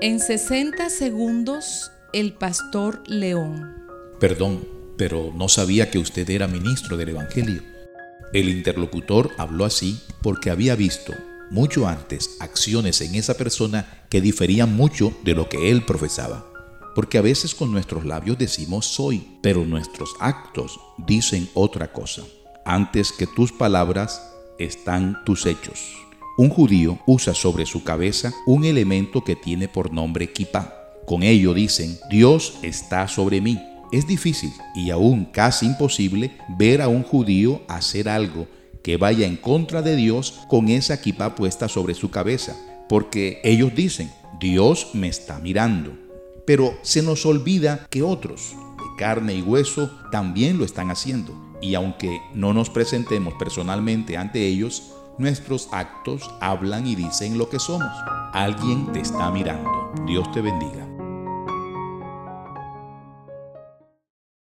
En 60 segundos, el pastor León. Perdón, pero no sabía que usted era ministro del Evangelio. El interlocutor habló así porque había visto mucho antes acciones en esa persona que diferían mucho de lo que él profesaba. Porque a veces con nuestros labios decimos soy, pero nuestros actos dicen otra cosa. Antes que tus palabras están tus hechos. Un judío usa sobre su cabeza un elemento que tiene por nombre kippah. Con ello dicen, Dios está sobre mí. Es difícil y aún casi imposible ver a un judío hacer algo que vaya en contra de Dios con esa kippah puesta sobre su cabeza, porque ellos dicen, Dios me está mirando. Pero se nos olvida que otros, de carne y hueso, también lo están haciendo. Y aunque no nos presentemos personalmente ante ellos, nuestros actos hablan y dicen lo que somos. Alguien te está mirando. Dios te bendiga.